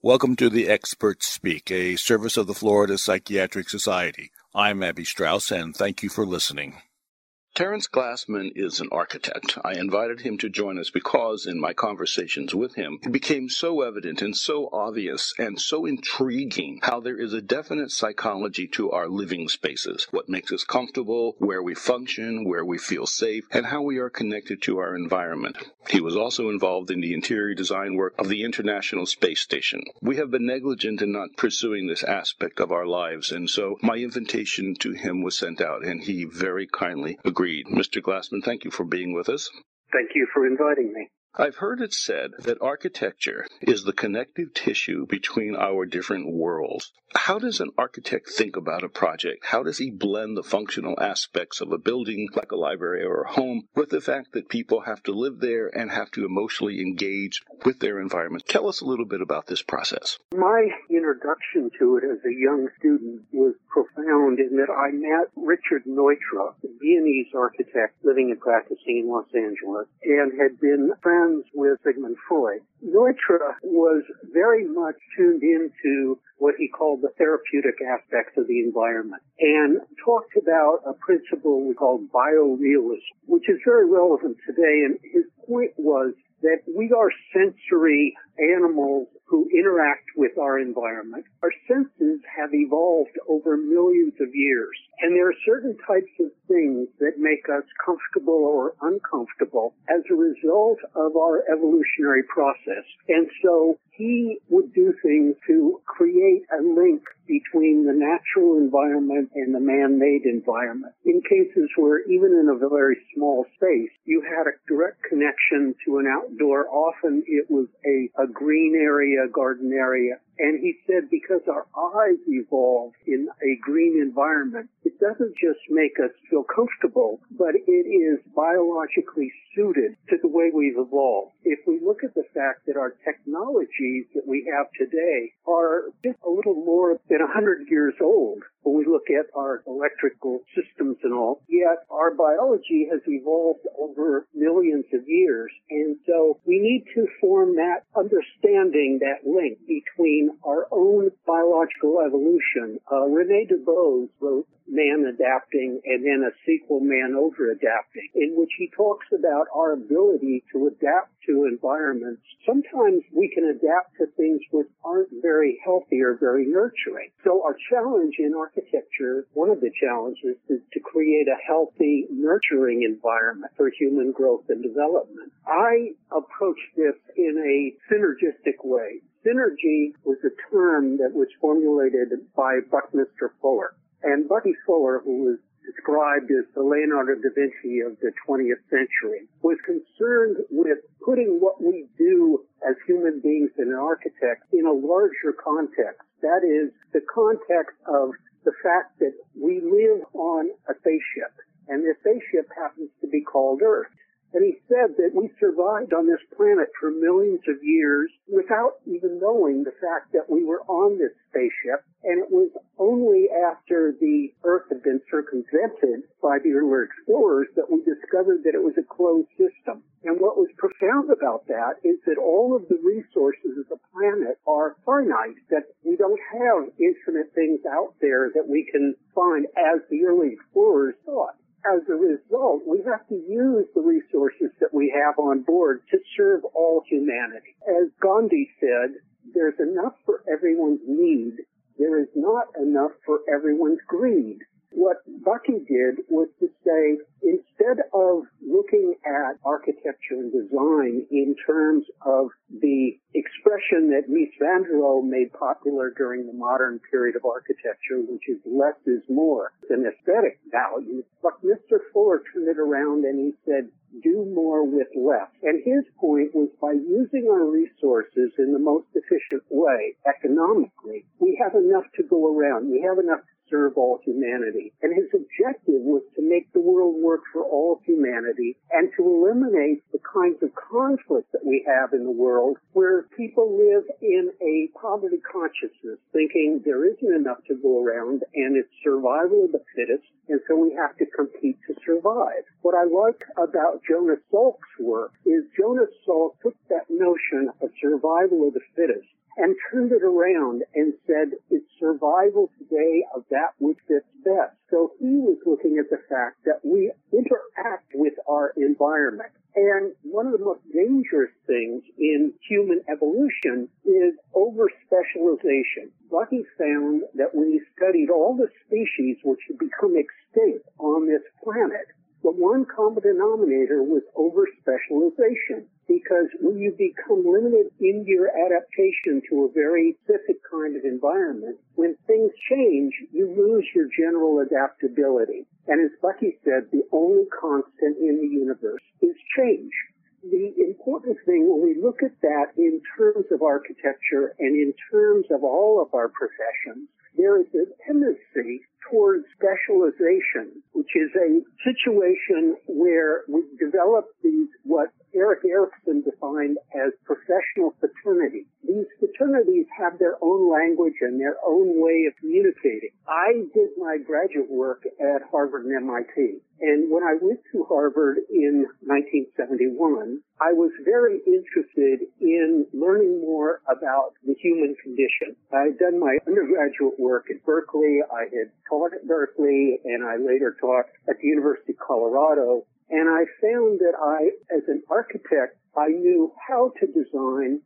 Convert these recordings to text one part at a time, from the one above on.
Welcome to the Experts Speak, a service of the Florida Psychiatric Society. I'm Abby Strauss, and thank you for listening. Terrance Glassman is an architect. I invited him to join us because, in my conversations with him, it became so evident and so obvious and so intriguing how there is a definite psychology to our living spaces, what makes us comfortable, where we function, where we feel safe, and how we are connected to our environment. He was also involved in the interior design work of the International Space Station. We have been negligent in not pursuing this aspect of our lives, and so my invitation to him was sent out, and he very kindly agreed Mr. Glassman, thank you for being with us. Thank you for inviting me. I've heard it said that architecture is the connective tissue between our different worlds. How does an architect think about a project? How does he blend the functional aspects of a building like a library or a home with the fact that people have to live there and have to emotionally engage with their environment? Tell us a little bit about this process. My introduction to it as a young student was profound in that I met Richard Neutra, a Viennese architect living and practicing in Los Angeles, and had been friends with Sigmund Freud. Neutra was very much tuned into what he called the therapeutic aspects of the environment and talked about a principle we call biorealism, which is very relevant today. And his point was that we are sensory animals who interact with our environment. Our senses have evolved over millions of years. And there are certain types of things that make us comfortable or uncomfortable as a result of our evolutionary process. And so he would do things to create a link between the natural environment and the man-made environment. In cases where even in a very small space, you had a direct connection to an outdoor, often it was a, a green area, garden area, and he said because our eyes evolved in a green environment, it doesn't just make us feel comfortable, but it is biologically suited to the way we've evolved. If we look at the fact that our technologies that we have today are just a little more than 100 years old, when we look at our electrical systems and all, yet our biology has evolved over millions of years. And so we need to form that understanding, that link between our own biological evolution. Uh, Rene Dubos wrote Man Adapting and then a sequel, Man Over Adapting, in which he talks about our ability to adapt to environments. Sometimes we can adapt to things which aren't very healthy or very nurturing. So our challenge in architecture, one of the challenges is to create a healthy, nurturing environment for human growth and development. I approach this in a synergistic way. Synergy was a term that was formulated by Buckminster Fuller. And Bucky Fuller, who was described as the Leonardo da Vinci of the 20th century, was concerned with putting what we do as human beings and architects in a larger context. That is the context of the fact that we live on a spaceship and this spaceship happens to be called Earth. And he said that we survived on this planet for millions of years without even knowing the fact that we were on this spaceship. And it was only after the Earth had been circumvented by the earlier explorers that we discovered that it was a closed system. And what was profound about that is that all of the resources of the planet are finite, that we don't have infinite things out there that we can find as the early explorers thought as a result, we have to use the resources that we have on board to serve all humanity. As Gandhi said, there's enough for everyone's need. There is not enough for everyone's greed. What Bucky did was to say, instead of looking at architecture and design in terms of the expression that Mies van der Rohe made popular during the modern period of architecture, which is less is more, an aesthetic value, but Mr. Fuller turned it around and he said, do more with less. And his point was by using our resources in the most efficient way, economically, we have enough to go around. We have enough serve all humanity. And his objective was to make the world work for all humanity and to eliminate the kinds of conflict that we have in the world where people live in a poverty consciousness, thinking there isn't enough to go around and it's survival of the fittest, and so we have to compete to survive. What I like about Jonas Salk's work is Jonas Salk took that notion of survival of the fittest and turned it around and said it's survival today of that which fits best. So he was looking at the fact that we interact with our environment. And one of the most dangerous things in human evolution is over specialization. Bucky found that when he studied all the species which had become extinct on this planet, the one common denominator was over specialization because when you become limited in your adaptation to a very specific kind of environment, when things change, you lose your general adaptability. And as Bucky said, the only constant in the universe is change. The important thing when we look at that in terms of architecture and in terms of all of our professions, there is a tendency towards specialization, which is a situation where we develop these, what Erik Erikson defined as professional fraternity. These fraternities have their own language and their own way of communicating. I did my graduate work at Harvard and MIT. And when I went to Harvard in 1971, I was very interested in learning more about the human condition. I had done my undergraduate work at Berkeley. I had taught at Berkeley and I later taught at the University of Colorado. And I found that I, as an architect, I knew how to design,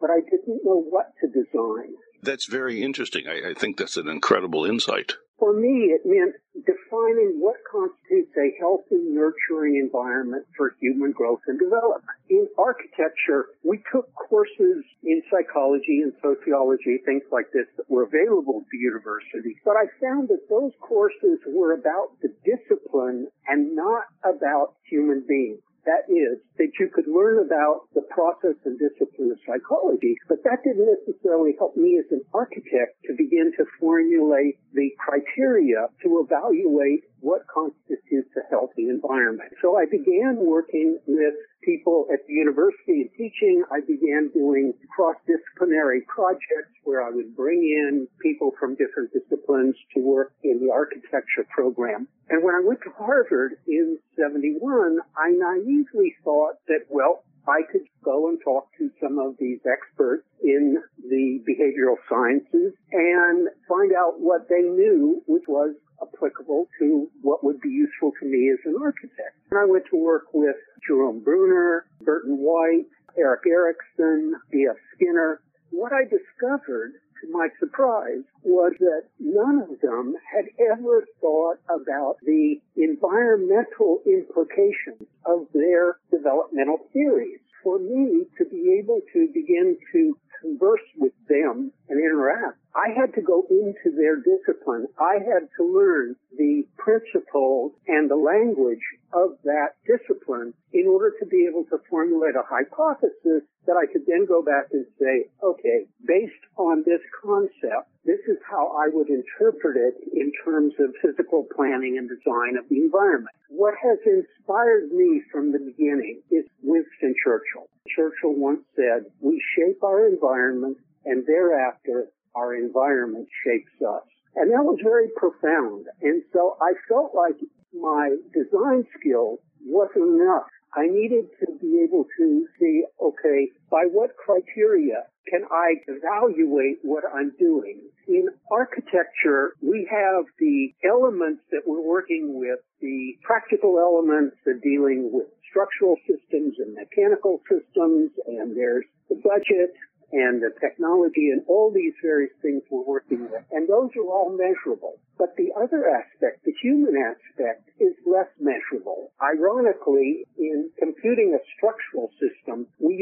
but I didn't know what to design. That's very interesting. I, I think that's an incredible insight. For me, it meant defining what constitutes a healthy, nurturing environment for human growth and development. In architecture, we took courses in psychology and sociology, things like this that were available at the university, but I found that those courses were about the discipline and not about human beings. That is, that you could learn about the process and discipline of psychology, but that didn't necessarily help me as an architect to begin to formulate the criteria to evaluate what constitutes a healthy environment. So I began working with people at the university and teaching. I began doing cross-disciplinary projects where I would bring in people from different disciplines to work in the architecture program. And when I went to Harvard in 71, I naively thought that, well, I could go and talk to some of these experts in the behavioral sciences and find out what they knew, which was applicable to what would be useful to me as an architect. And I went to work with Jerome Bruner, Burton White, Erik Erikson, B.F. Skinner. What I discovered to my surprise was that none of them had ever thought about the environmental implications of their developmental theories. For me to be able to begin to converse with them and interact, I had to go into their discipline. I had to learn the principles and the language of that discipline in order to be able to formulate a hypothesis that I could then go back and say, okay, based on this concept, this is how I would interpret it in terms of physical planning and design of the environment. What has inspired me from the beginning is Winston Churchill. Churchill once said, we shape our environment and thereafter our environment shapes us. And that was very profound. And so I felt like my design skill wasn't enough. I needed to be able to see, okay, by what criteria can I evaluate what I'm doing? In architecture, we have the elements that we're working with, the practical elements, the dealing with structural systems and mechanical systems, and there's the budget, and the technology and all these various things we're working with. And those are all measurable. But the other aspect, the human aspect, is less measurable. Ironically, in computing a structural system,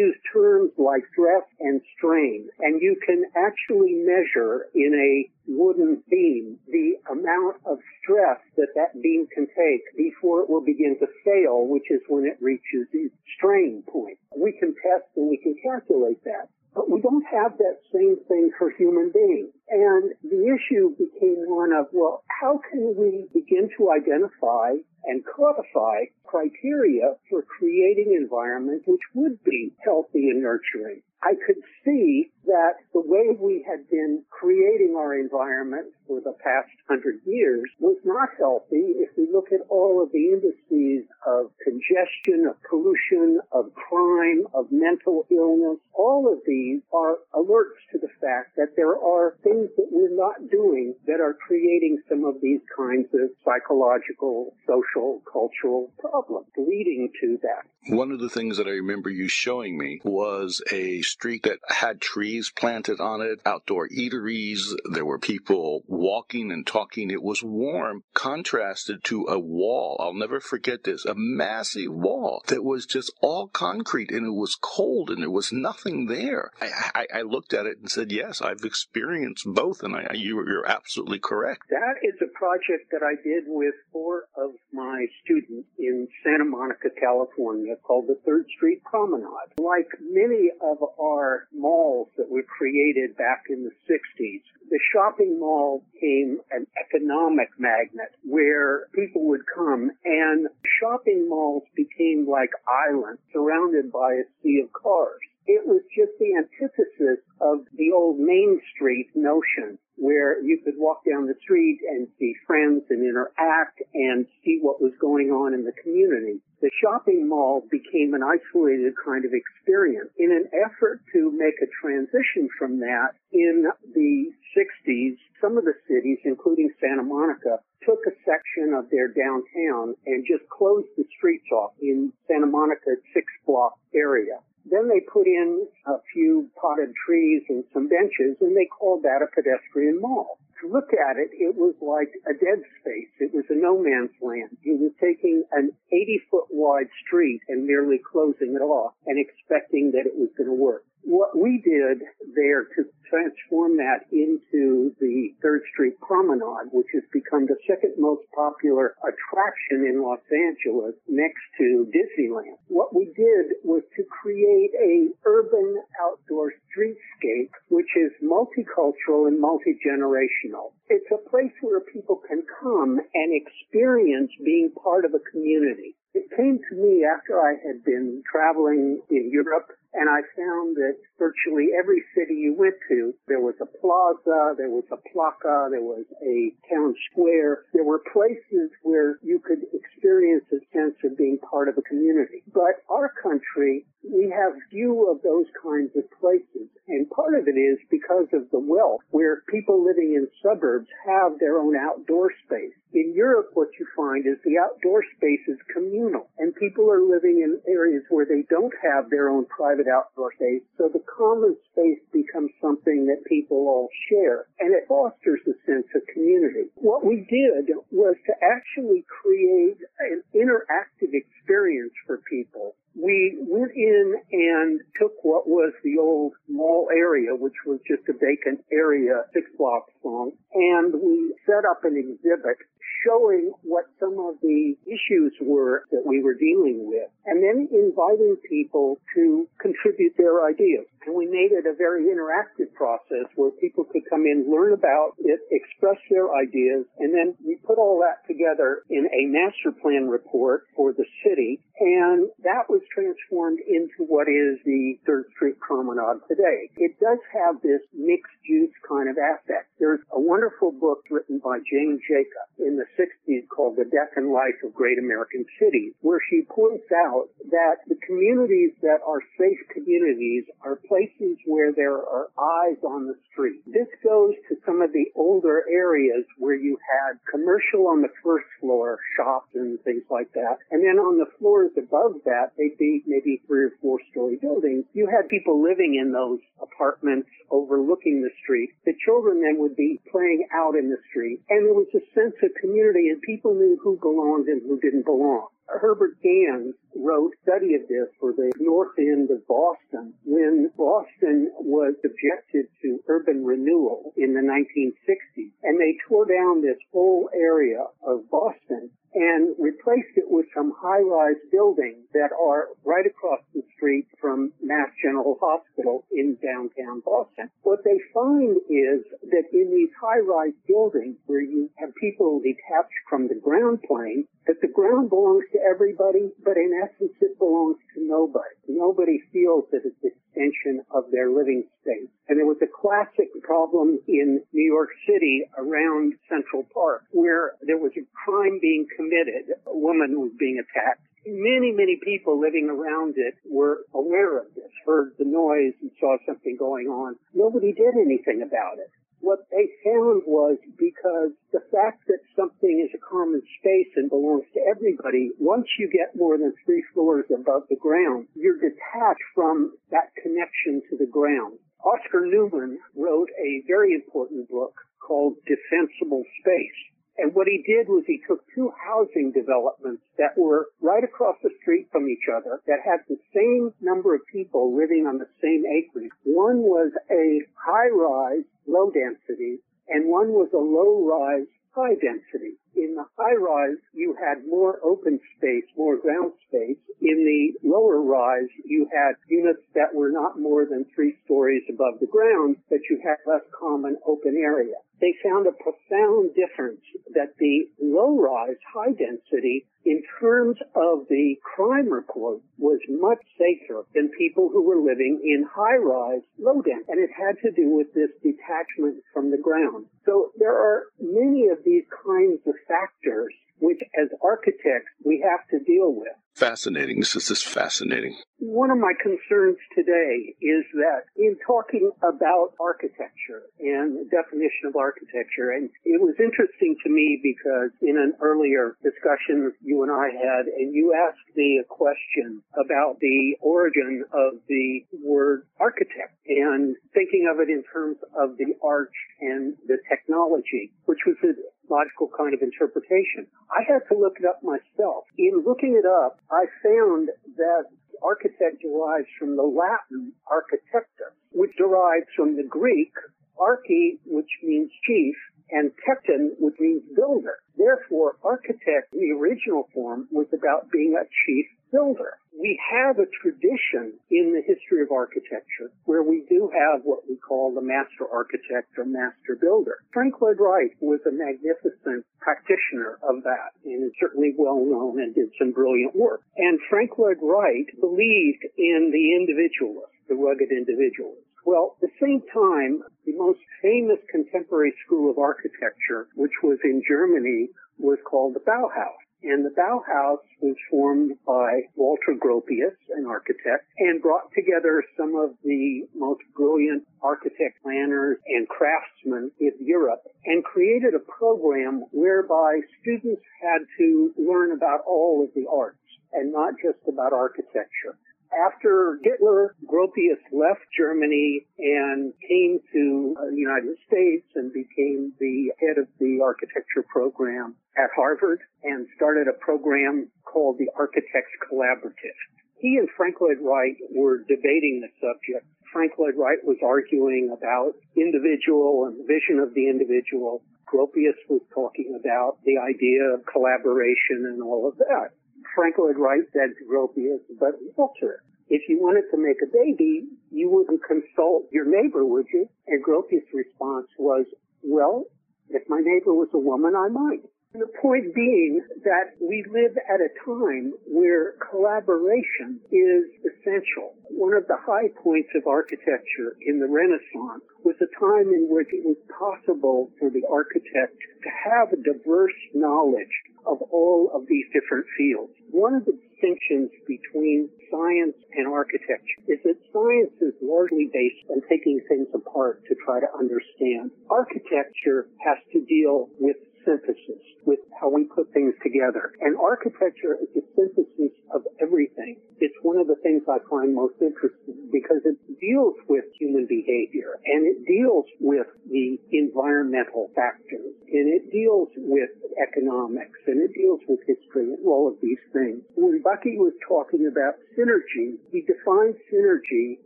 use terms like stress and strain. And you can actually measure in a wooden beam the amount of stress that that beam can take before it will begin to fail, which is when it reaches its strain point. We can test and we can calculate that. But we don't have that same thing for human beings. And the issue became one of, well, how can we begin to identify and codify criteria for creating environments which would be healthy and nurturing? I could see that the way we had been creating our environment for the past hundred years was not healthy if we look at all of the indices of congestion, of pollution, of crime, of mental illness. All of these are alerts to the fact that there are things that we're not doing that are creating some of these kinds of psychological, social, cultural problems leading to that. One of the things that I remember you showing me was a street that had trees planted on it, outdoor eateries. There were people walking and talking. It was warm, contrasted to a wall. I'll never forget this a massive wall that was just all concrete and it was cold and there was nothing there. I, I, I looked at it and said, Yes, I've experienced both, and I, you, you're absolutely correct. That is a project that I did with four of my students in Santa Monica, California called the Third Street Promenade. Like many of our malls that were created back in the 60s, the shopping mall became an economic magnet where people would come and shopping malls became like islands surrounded by a sea of cars. It was just the antithesis of the old Main Street notion where you could walk down the street and see friends and interact and see what was going on in the community. The shopping mall became an isolated kind of experience. In an effort to make a transition from that, in the 60s, some of the cities, including Santa Monica, took a section of their downtown and just closed the streets off in Santa Monica's six block area. Then they put in a few potted trees and some benches, and they called that a pedestrian mall. To look at it, it was like a dead space. It was a no man's land. He was taking an 80 foot wide street and merely closing it off and expecting that it was going to work. What we did there to transform that into the Third Street Promenade, which has become the second most popular attraction in Los Angeles next to Disneyland. What we did was to create a urban outdoor streetscape which is multicultural and multi-generational. It's a place where people can come and experience being part of a community. It came to me after I had been traveling in Europe and I found that virtually every city you went to, there was a plaza, there was a placa, there was a town square. There were places where you could experience a sense of being part of a community. But our country, we have few of those kinds of places. And part of it is because of the wealth, where people living in suburbs have their own outdoor space. In Europe, what you find is the outdoor space is communal, and people are living in areas where they don't have their own private outdoor space, so the common space becomes something that people all share, and it fosters a sense of community. What we did was to actually create an interactive experience for people we went in and took what was the old mall area, which was just a vacant area six blocks long, and we set up an exhibit showing what some of the issues were that we were dealing with, and then inviting people to contribute their ideas. And we made it a very interactive process where people could come in, learn about it, express their ideas, and then we put all that together in a master plan report for the city. And that was transformed into what is the Third Street Promenade today. It does have this mixed use kind of aspect. There's a wonderful book written by Jane Jacob in the 60s called The Death and Life of Great American Cities, where she points out that the communities that are safe communities are places where there are eyes on the street. This goes to some of the older areas where you had commercial on the first floor, shops and things like that. And then on the floors above that, they'd be maybe three or four story buildings. You had people living in those apartments overlooking the street. The children then would be playing out in the street. And there was a sense of community and people knew who belonged and who didn't belong. Herbert Gans wrote study of this for the north end of Boston when Boston was subjected to urban renewal in the 1960s. And they tore down this whole area of Boston and replaced it with some high-rise buildings that are right across the street from Mass General Hospital in downtown Boston. What they find is that in these high-rise buildings where you have people detached from the ground plane, that the ground belongs to everybody, but in essence it belongs to nobody. Nobody feels that it's extension of their living space. And there was a classic problem in New York City around Central Park where there was a crime being committed. A woman was being attacked. Many, many people living around it were aware of this, heard the noise and saw something going on. Nobody did anything about it what they found was because the fact that something is a common space and belongs to everybody, once you get more than three floors above the ground, you're detached from that connection to the ground. Oscar Newman wrote a very important book called Defensible Space. And what he did was he took two housing developments that were right across the street from each other that had the same number of people living on the same acreage. One was a high rise, low density, and one was a low rise, high density. In the high rise, you had more open space, more ground space. In the lower rise, you had units that were not more than three stories above the ground, but you had less common open area they found a profound difference that the low rise, high density, in terms of the crime report, was much safer than people who were living in high rise, low density. And it had to do with this detachment from the ground. So there are many of these kinds of factors which as architects we have to deal with. Fascinating. This is just fascinating. One of my concerns today is that in talking about architecture and the definition of architecture, and it was interesting to me because in an earlier discussion you and I had, and you asked me a question about the origin of the word architect and thinking of it in terms of the arch and the technology, which was a logical kind of interpretation. I had to look it up myself. In looking it up, I found that architect derives from the Latin architecta, which derives from the Greek archi, which means chief, and tekton, which means builder. Therefore, architect, the original form, was about being a chief builder. We have a tradition in the history of architecture where we do have what we call the master architect or master builder. Frank Lloyd Wright was a magnificent practitioner of that and certainly well known and did some brilliant work. And Frank Lloyd Wright believed in the individualist, the rugged individualist. Well, at the same time, the most famous contemporary school of architecture, which was in Germany, was called the Bauhaus. And the Bauhaus was formed by Walter Gropius, an architect, and brought together some of the most brilliant architect planners and craftsmen in Europe and created a program whereby students had to learn about all of the arts and not just about architecture. After Hitler, Gropius left Germany and came to uh, the United States and became the head of the architecture program at Harvard and started a program called the Architects Collaborative. He and Frank Lloyd Wright were debating the subject. Frank Lloyd Wright was arguing about individual and the vision of the individual. Gropius was talking about the idea of collaboration and all of that. Frank Lloyd Wright said Gropius, but Walter, if you wanted to make a baby, you wouldn't consult your neighbor, would you? And Gropius' response was, well, if my neighbor was a woman, I might. The point being that we live at a time where collaboration is essential. One of the high points of architecture in the Renaissance was a time in which it was possible for the architect to have a diverse knowledge of all of these different fields. One of the distinctions between science and architecture is that science is largely based on taking things apart to try to understand. Architecture has to deal with synthesis with how we put things together. And architecture is a synthesis of everything. It's one of the things I find most interesting because it deals with human behavior and it deals with the environmental factors and it deals with economics and it deals with history and all of these things. When Bucky was talking about synergy, he defined synergy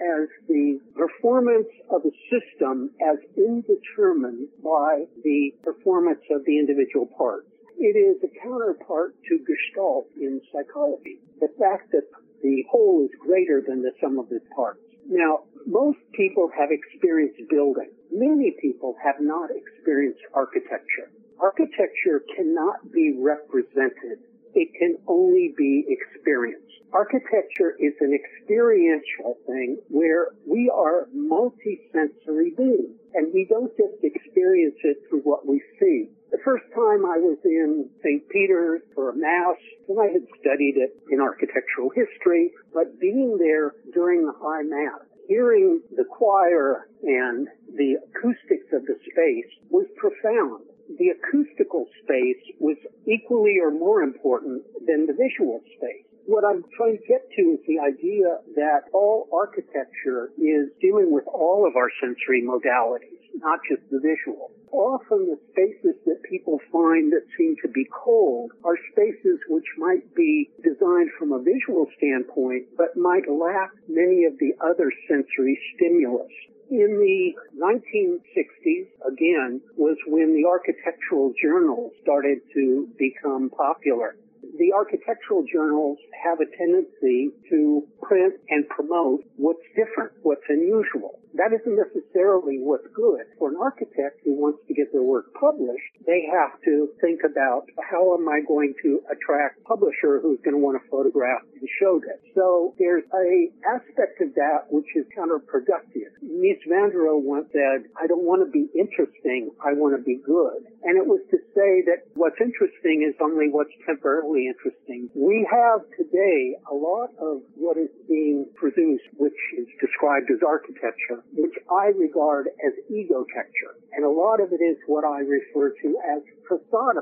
as the performance of a system as indetermined by the performance of the individual parts. It is a counterpart to Gestalt in psychology. The fact that the whole is greater than the sum of its parts. Now, most people have experienced building. Many people have not experienced architecture. Architecture cannot be represented it can only be experienced. Architecture is an experiential thing where we are multi-sensory beings and we don't just experience it through what we see. First time I was in St. Peter's for a mass, and I had studied it in architectural history, but being there during the high mass, hearing the choir and the acoustics of the space was profound the acoustical space was equally or more important than the visual space. What I'm trying to get to is the idea that all architecture is dealing with all of our sensory modalities, not just the visual. Often the spaces that people find that seem to be cold are spaces which might be designed from a visual standpoint, but might lack many of the other sensory stimulus. In the 1960s, again, was when the architectural journals started to become popular the architectural journals have a tendency to print and promote what's different, what's unusual. That isn't necessarily what's good. For an architect who wants to get their work published, they have to think about how am I going to attract a publisher who's going to want to photograph and show this. So there's a aspect of that which is counterproductive. Mies van der Rohe once said, I don't want to be interesting, I want to be good. And it was to say that what's interesting is only what's temporarily interesting. We have today a lot of what is being produced, which is described as architecture, which I regard as egotecture. And a lot of it is what I refer to as facade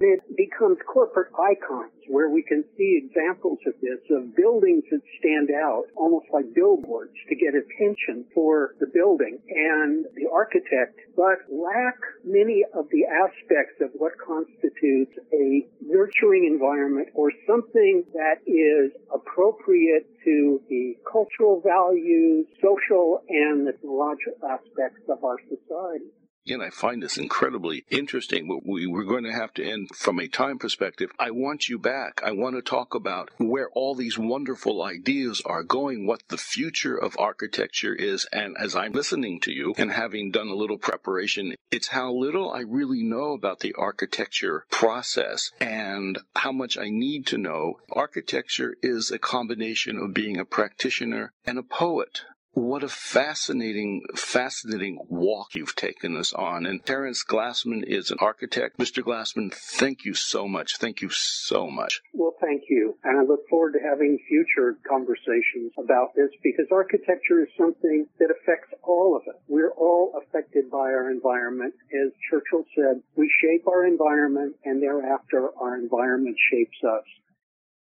it becomes corporate icons where we can see examples of this, of buildings that stand out almost like billboards to get attention for the building and the architect, but lack many of the aspects of what constitutes a nurturing environment or something that is appropriate to the cultural values, social and technological aspects of our society. Again, I find this incredibly interesting, but we were going to have to end from a time perspective. I want you back. I want to talk about where all these wonderful ideas are going, what the future of architecture is. And as I'm listening to you and having done a little preparation, it's how little I really know about the architecture process and how much I need to know. Architecture is a combination of being a practitioner and a poet. What a fascinating, fascinating walk you've taken us on. And Terrance Glassman is an architect. Mr. Glassman, thank you so much. Thank you so much. Well, thank you. And I look forward to having future conversations about this because architecture is something that affects all of us. We're all affected by our environment. As Churchill said, we shape our environment and thereafter our environment shapes us.